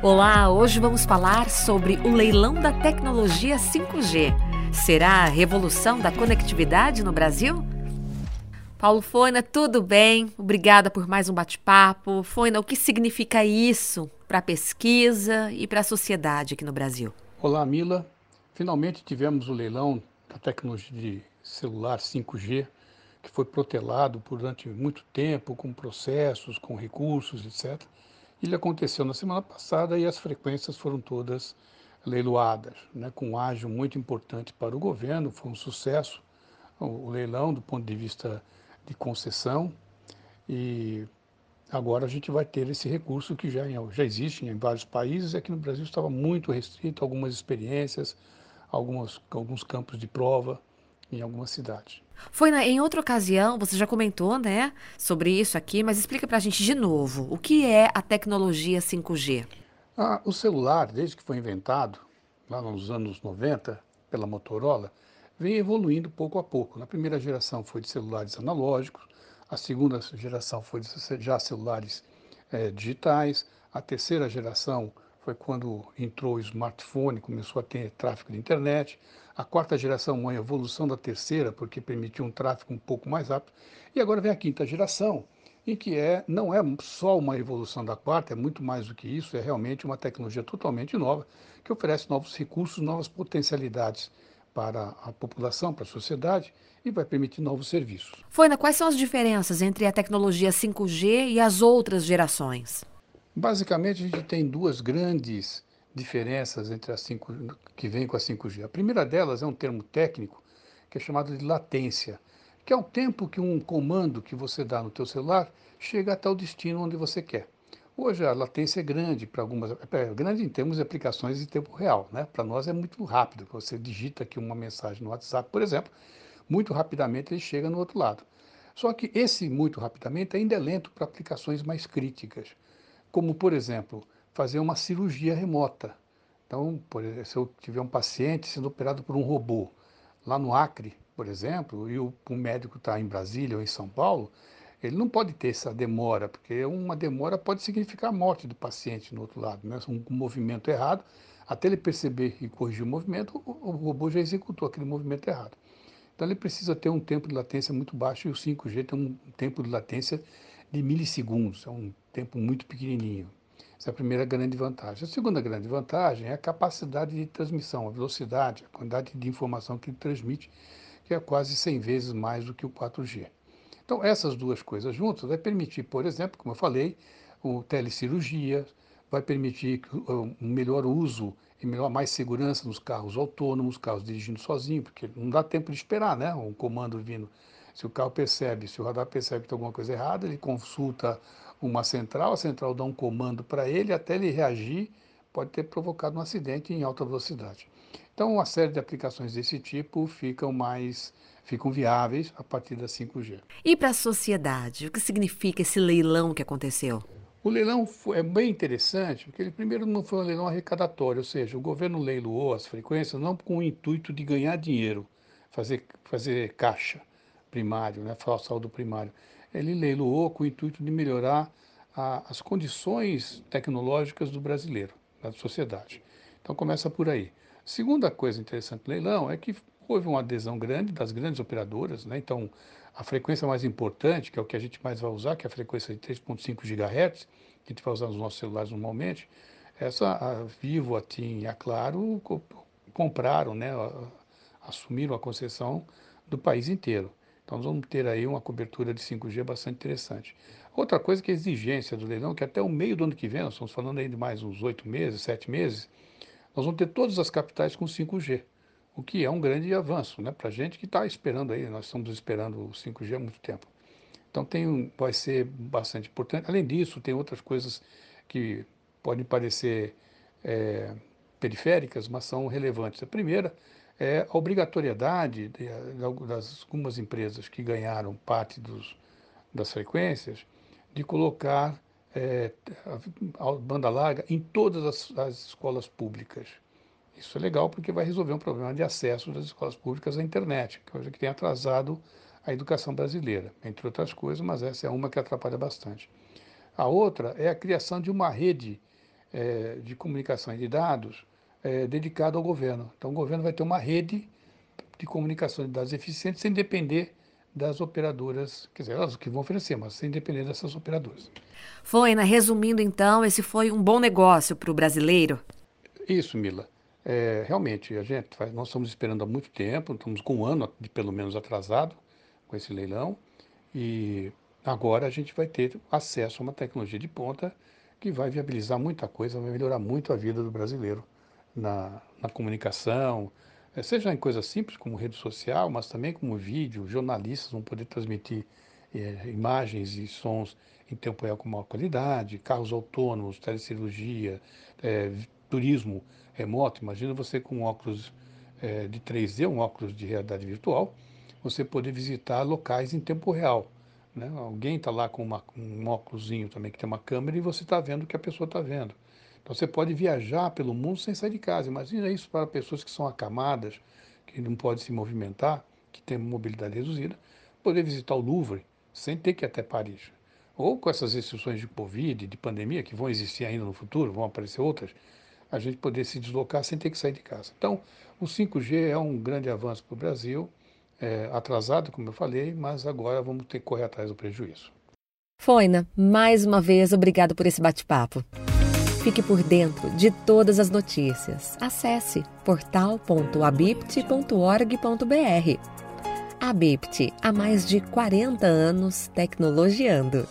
Olá, hoje vamos falar sobre o leilão da tecnologia 5G. Será a revolução da conectividade no Brasil? Paulo Foina, tudo bem? Obrigada por mais um bate-papo. Foina, o que significa isso para a pesquisa e para a sociedade aqui no Brasil? Olá, Mila. Finalmente tivemos o leilão da tecnologia de celular 5G, que foi protelado durante muito tempo, com processos, com recursos, etc. Ele aconteceu na semana passada e as frequências foram todas leiloadas, né, com um ágio muito importante para o governo, foi um sucesso o leilão do ponto de vista de concessão. E agora a gente vai ter esse recurso que já, já existe em vários países, aqui no Brasil estava muito restrito, algumas experiências, algumas, alguns campos de prova em algumas cidades. Foi na, em outra ocasião, você já comentou, né, sobre isso aqui, mas explica para a gente de novo, o que é a tecnologia 5G? Ah, o celular, desde que foi inventado, lá nos anos 90, pela Motorola, vem evoluindo pouco a pouco. Na primeira geração foi de celulares analógicos, a segunda geração foi de já celulares é, digitais, a terceira geração foi quando entrou o smartphone, começou a ter tráfego de internet. A quarta geração, uma evolução da terceira, porque permitiu um tráfego um pouco mais rápido. E agora vem a quinta geração, em que é, não é só uma evolução da quarta, é muito mais do que isso, é realmente uma tecnologia totalmente nova, que oferece novos recursos, novas potencialidades para a população, para a sociedade e vai permitir novos serviços. Foina, quais são as diferenças entre a tecnologia 5G e as outras gerações? Basicamente, a gente tem duas grandes diferenças entre as 5 que vem com a 5G. A primeira delas é um termo técnico que é chamado de latência, que é o tempo que um comando que você dá no teu celular chega até o destino onde você quer. Hoje a latência é grande para algumas, é grande em termos de aplicações em tempo real, né? Para nós é muito rápido. Você digita aqui uma mensagem no WhatsApp, por exemplo, muito rapidamente ele chega no outro lado. Só que esse muito rapidamente ainda é lento para aplicações mais críticas como, por exemplo, fazer uma cirurgia remota. Então, exemplo, se eu tiver um paciente sendo operado por um robô, lá no Acre, por exemplo, e o, médico está em Brasília ou em São Paulo, ele não pode ter essa demora, porque uma demora pode significar a morte do paciente no outro lado, né? um movimento errado, até ele perceber e corrigir o movimento, o robô já executou aquele movimento errado. Então ele precisa ter um tempo de latência muito baixo e o 5G tem um tempo de latência de milissegundos, é um tempo muito pequenininho. Essa é a primeira grande vantagem. A segunda grande vantagem é a capacidade de transmissão, a velocidade, a quantidade de informação que ele transmite, que é quase 100 vezes mais do que o 4G. Então, essas duas coisas juntas vai permitir, por exemplo, como eu falei, o telecirurgia, vai permitir um melhor uso e melhor, mais segurança nos carros autônomos, carros dirigindo sozinho, porque não dá tempo de esperar, né? Um comando vindo. Se o carro percebe, se o radar percebe que tem alguma coisa errada, ele consulta uma central, a central dá um comando para ele, até ele reagir, pode ter provocado um acidente em alta velocidade. Então, uma série de aplicações desse tipo ficam mais ficam viáveis a partir da 5G. E para a sociedade, o que significa esse leilão que aconteceu? O leilão foi, é bem interessante, porque ele primeiro não foi um leilão arrecadatório, ou seja, o governo leiloou as frequências não com o intuito de ganhar dinheiro, fazer, fazer caixa primário, né, saldo primário ele leiloou com o intuito de melhorar a, as condições tecnológicas do brasileiro, da sociedade. Então começa por aí. Segunda coisa interessante do leilão é que houve uma adesão grande das grandes operadoras, né? então a frequência mais importante, que é o que a gente mais vai usar, que é a frequência de 3.5 GHz, que a gente vai usar nos nossos celulares normalmente, essa a Vivo, a TIM e a Claro compraram, né, assumiram a concessão do país inteiro. Então, nós vamos ter aí uma cobertura de 5G bastante interessante. Outra coisa que é a exigência do leilão, que até o meio do ano que vem, nós estamos falando aí de mais uns oito meses, sete meses, nós vamos ter todas as capitais com 5G, o que é um grande avanço né, para a gente que está esperando aí, nós estamos esperando o 5G há muito tempo. Então tem, vai ser bastante importante. Além disso, tem outras coisas que podem parecer é, periféricas, mas são relevantes. A primeira é a obrigatoriedade de, das algumas empresas que ganharam parte dos, das frequências de colocar é, a, banda larga em todas as, as, escolas públicas. Isso é legal porque vai resolver um problema de acesso das escolas públicas à internet, que hoje que tem atrasado a educação brasileira, entre outras coisas, mas essa é uma que atrapalha bastante. A outra é a criação de uma rede é, de comunicação de dados é, dedicado ao governo. Então, o governo vai ter uma rede de comunicação de dados eficiente sem depender das operadoras, quer dizer, elas que vão oferecer, mas sem depender dessas operadoras. Foi, né? Resumindo, então, esse foi um bom negócio para o brasileiro? Isso, Mila. É, realmente, a gente, nós estamos esperando há muito tempo, estamos com um ano de pelo menos atrasado com esse leilão, e agora a gente vai ter acesso a uma tecnologia de ponta que vai viabilizar muita coisa, vai melhorar muito a vida do brasileiro na, na comunicação, é, seja em coisas simples como rede social, mas também como vídeo, jornalistas vão poder transmitir é, imagens e sons em tempo real com maior qualidade, carros autônomos, telecirurgia, é, turismo remoto. Imagina você com óculos é, de 3D, um óculos de realidade virtual, você poder visitar locais em tempo real. Né? Alguém está lá com uma, um óculosinho também que tem uma câmera e você está vendo o que a pessoa está vendo. Você pode viajar pelo mundo sem sair de casa. Imagina isso para pessoas que são acamadas, que não podem se movimentar, que têm mobilidade reduzida, poder visitar o Louvre sem ter que ir até Paris. Ou com essas restrições de Covid, de pandemia, que vão existir ainda no futuro, vão aparecer outras, a gente poder se deslocar sem ter que sair de casa. Então, o 5G é um grande avanço para o Brasil, é, atrasado, como eu falei, mas agora vamos ter que correr atrás do prejuízo. Foina, mais uma vez, obrigado por esse bate-papo. Fique por dentro de todas as notícias. Acesse portal.abipt.org.br. Abipt, há mais de 40 anos tecnologiando.